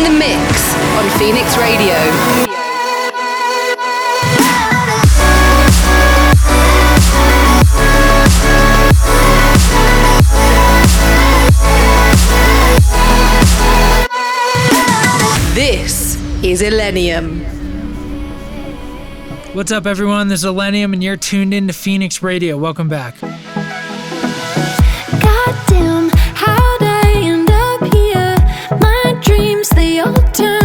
In the mix on Phoenix Radio. This is Illenium. What's up, everyone? This is Illenium, and you're tuned in to Phoenix Radio. Welcome back. Connected with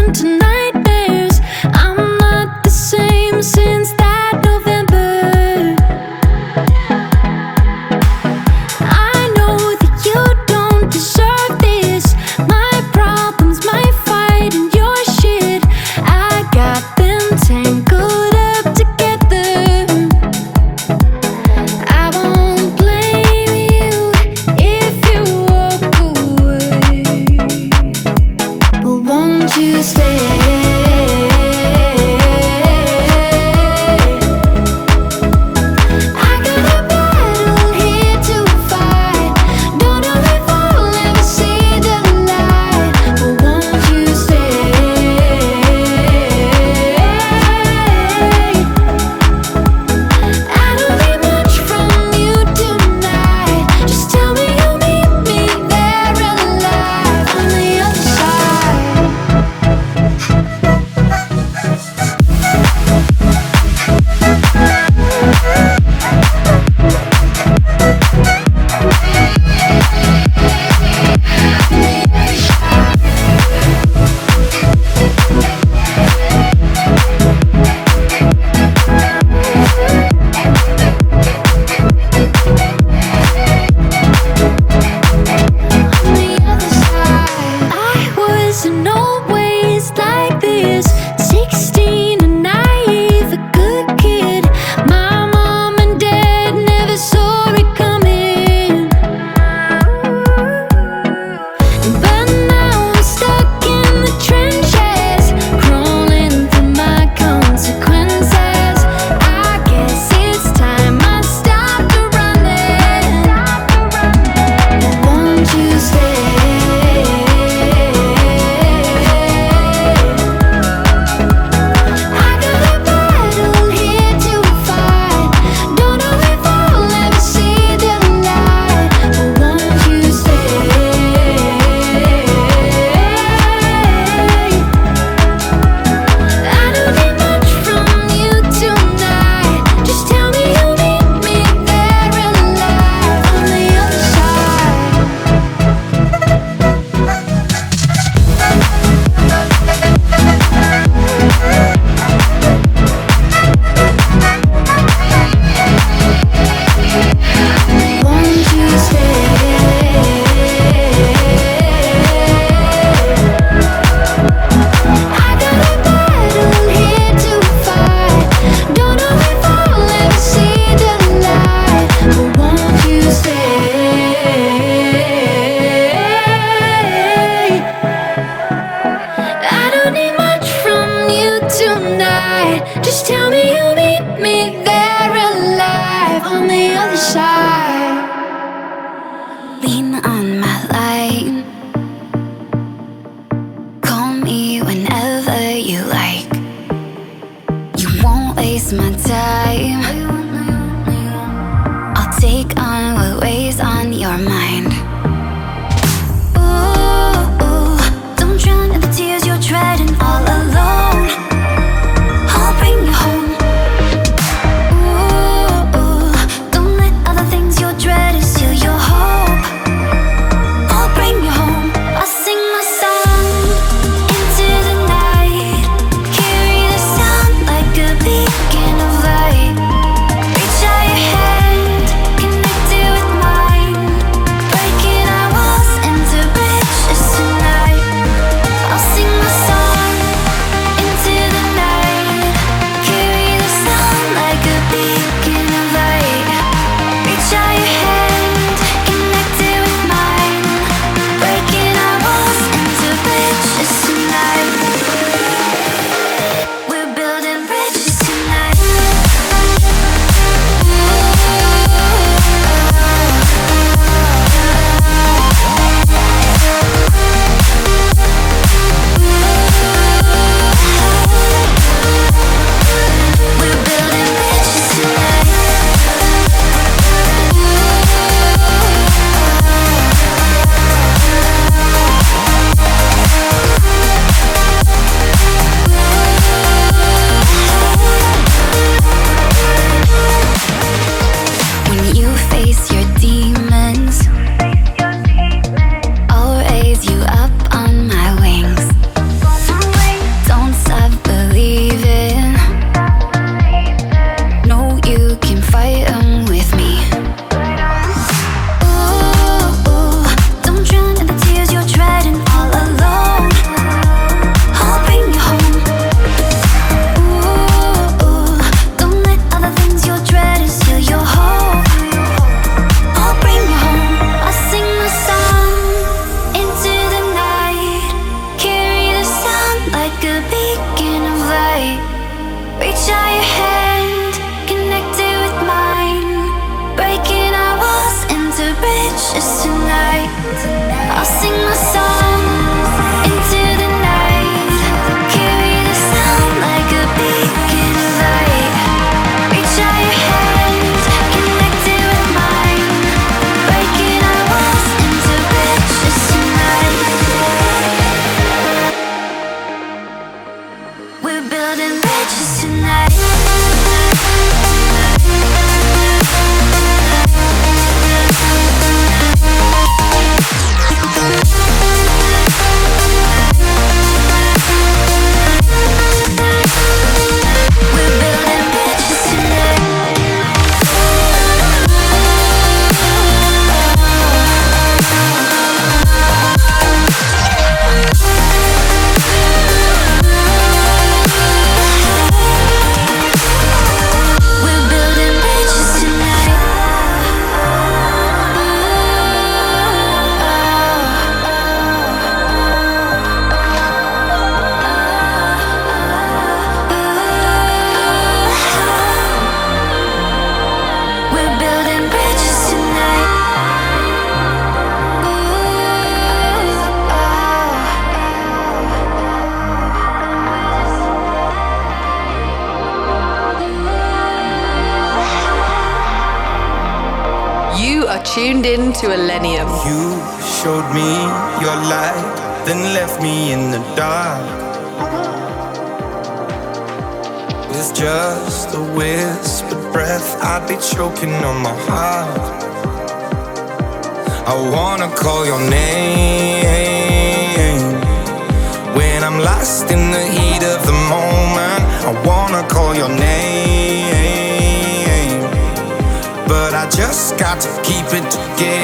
to You showed me your light, then left me in the dark. With just a whispered breath, I'd be choking on my heart. I wanna call your name when I'm lost in the heat of the moment. I wanna call your name, but I just got to keep it together.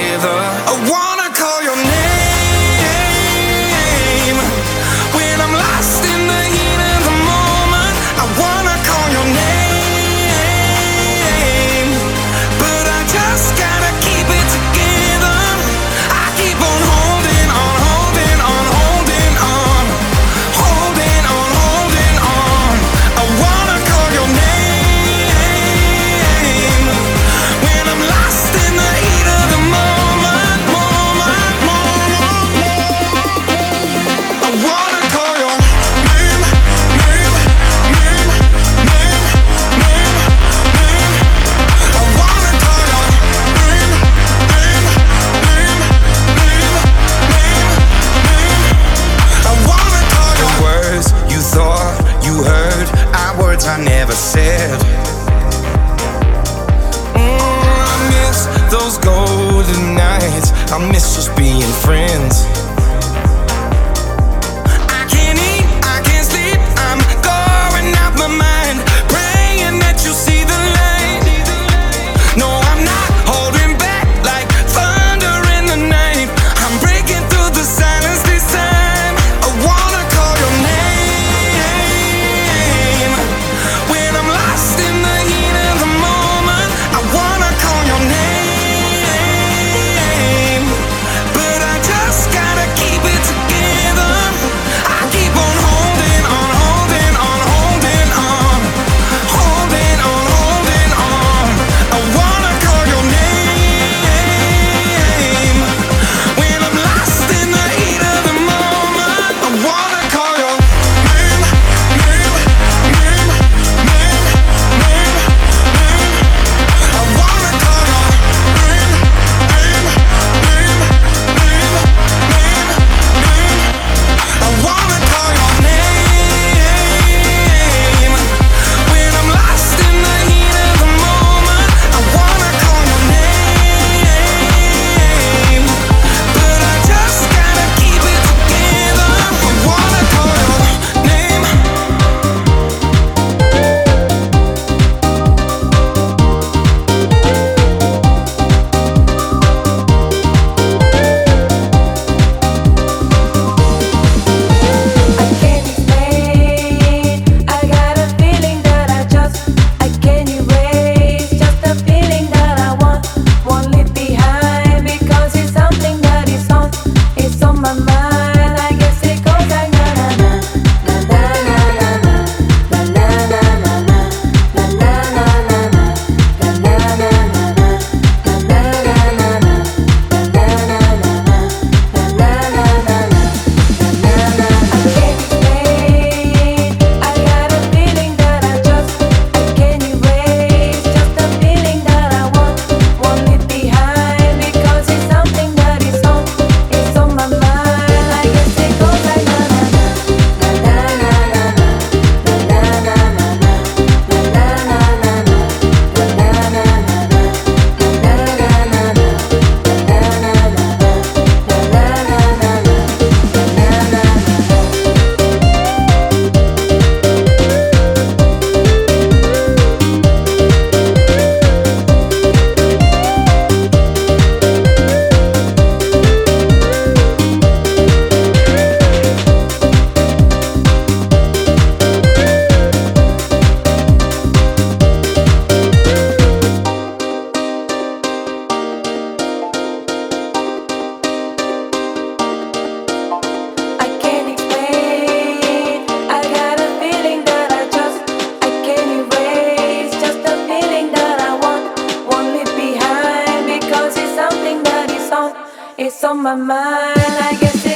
It's on my mind, I guess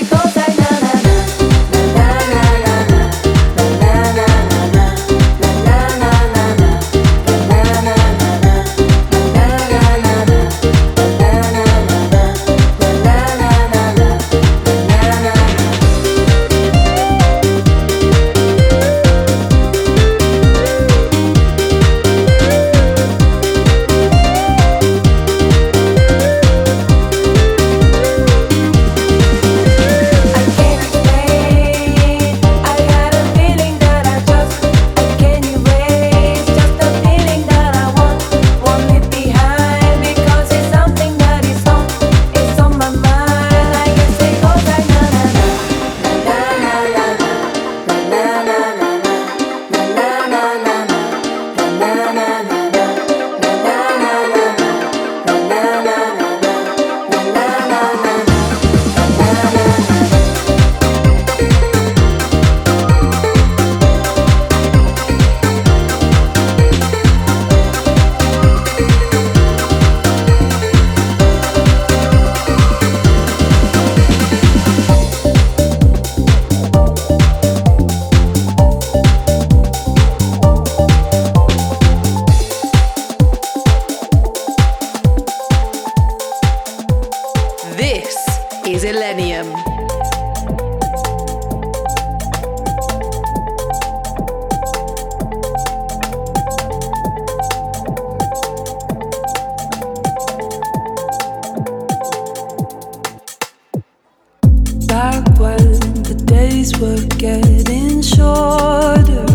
back when the days were getting shorter.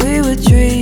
We were dreaming.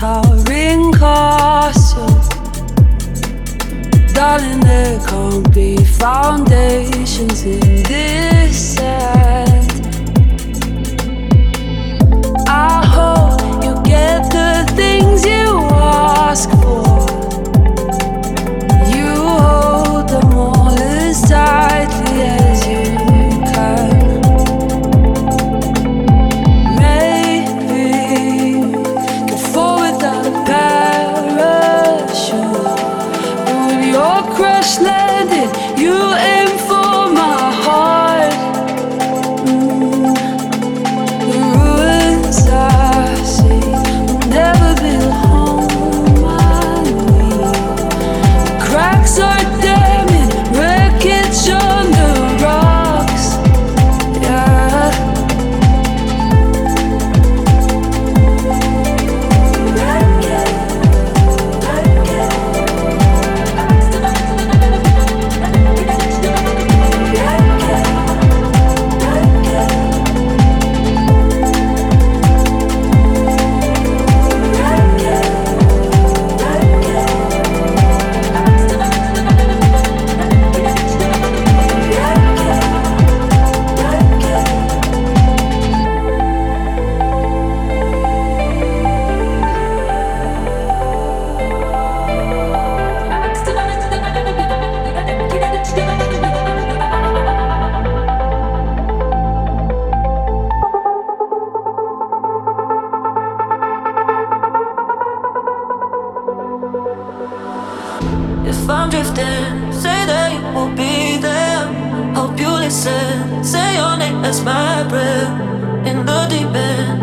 towering castle. Darling, there can't be foundations in this. Air. drifting. Say that you will be there. Hope you listen. Say your name as my prayer in the deep end.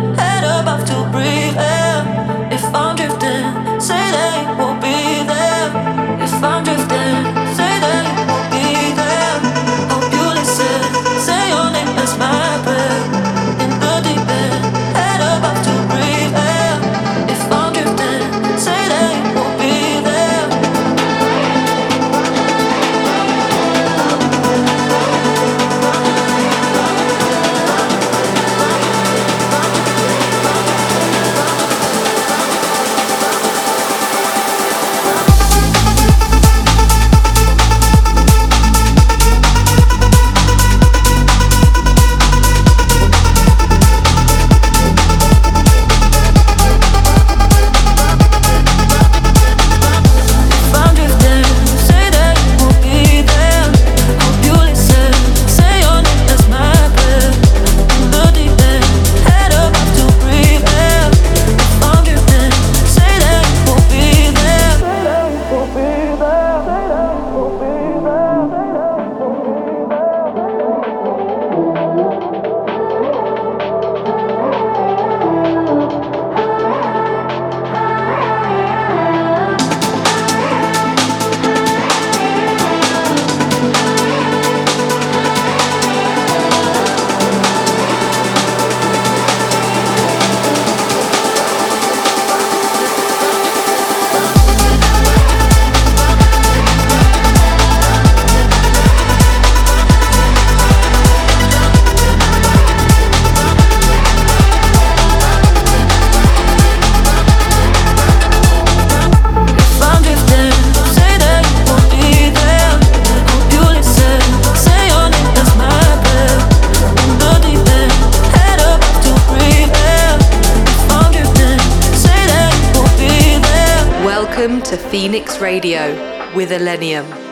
Radio with Illenium.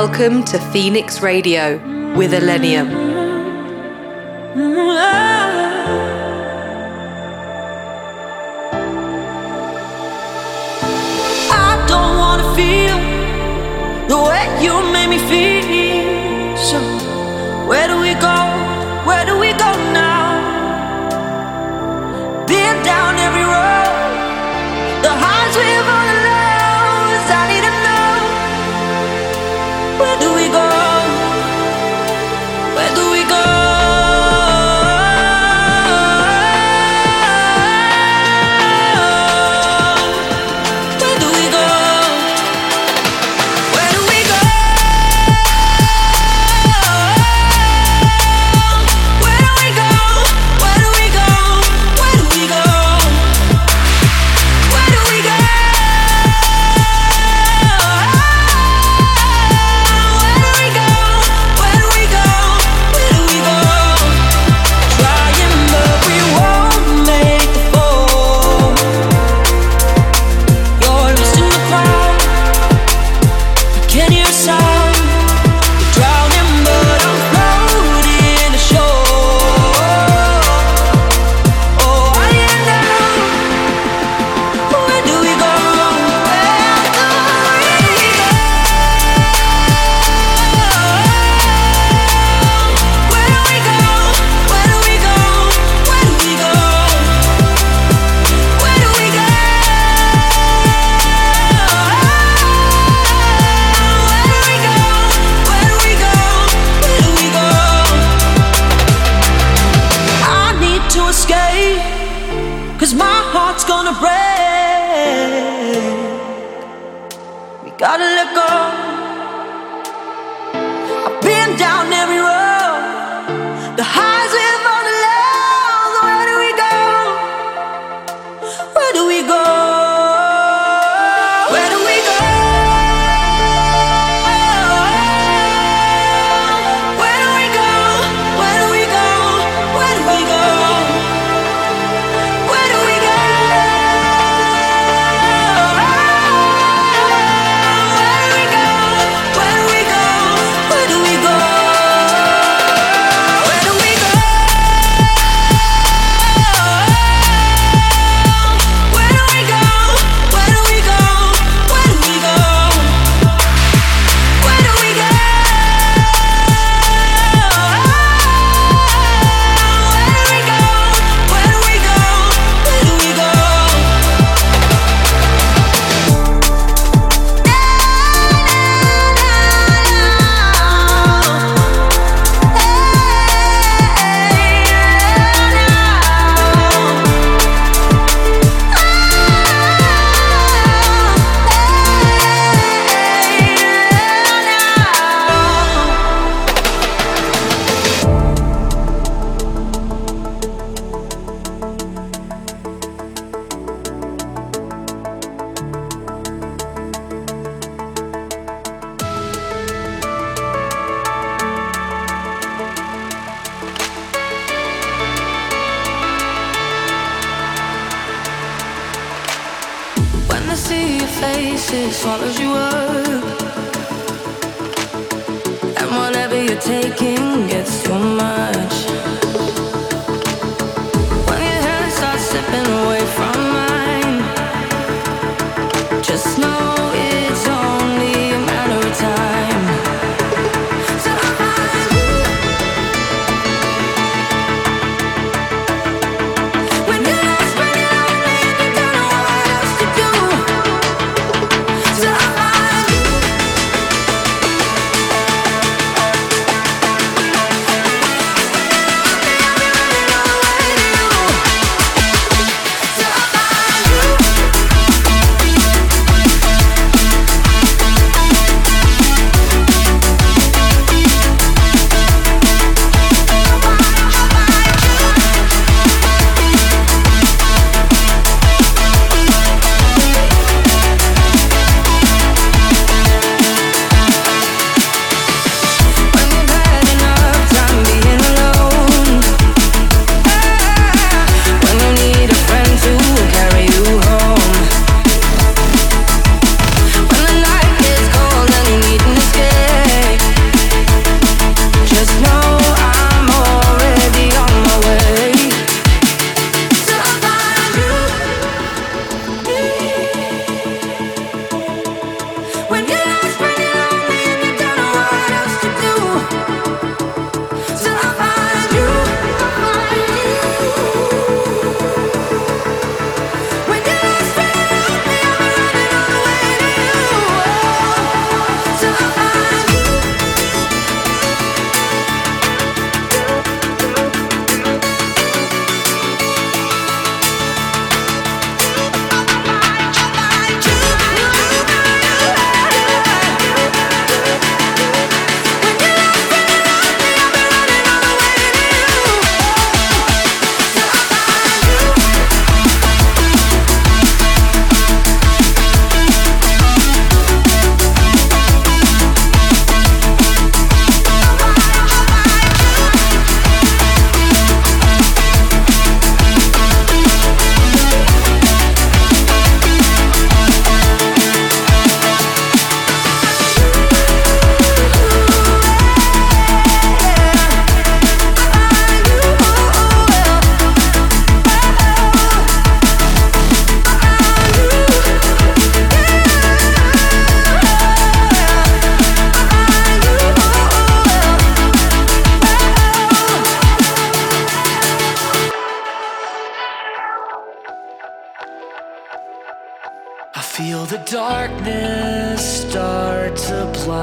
Welcome to Phoenix Radio with Illenium. I don't wanna feel the way you made me feel.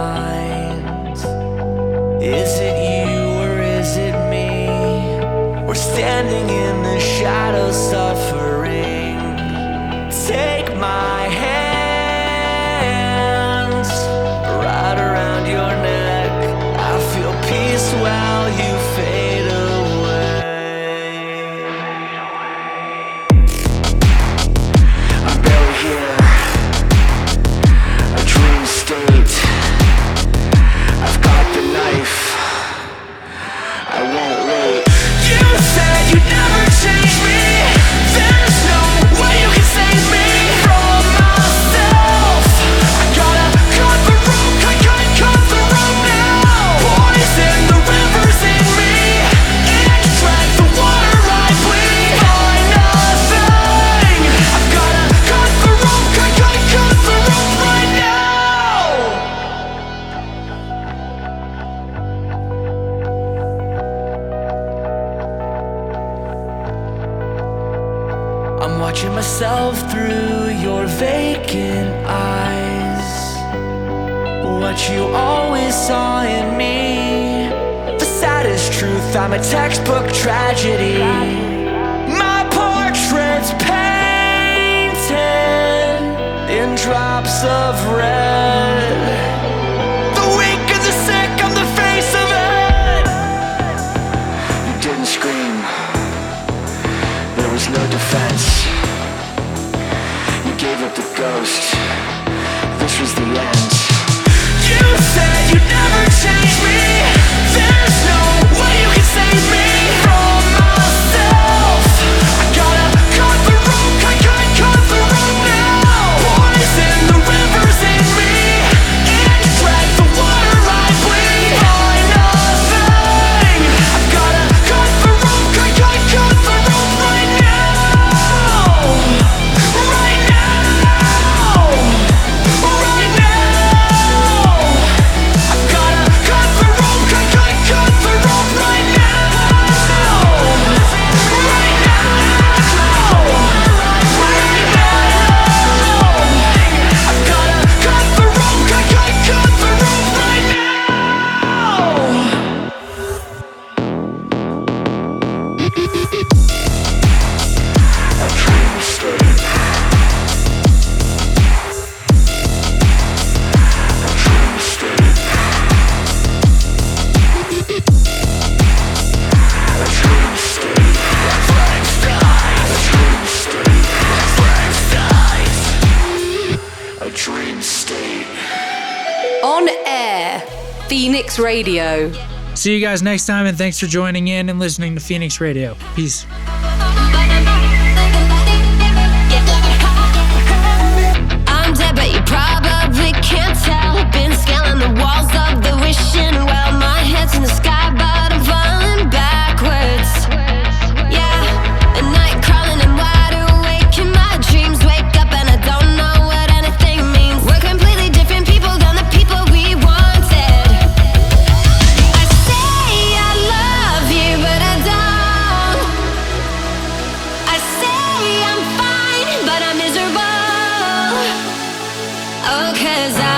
minds. Is it you or is it me? We're standing in the shadows. See you guys next time, and thanks for joining in and listening to Phoenix Radio. Peace. Oh, cause I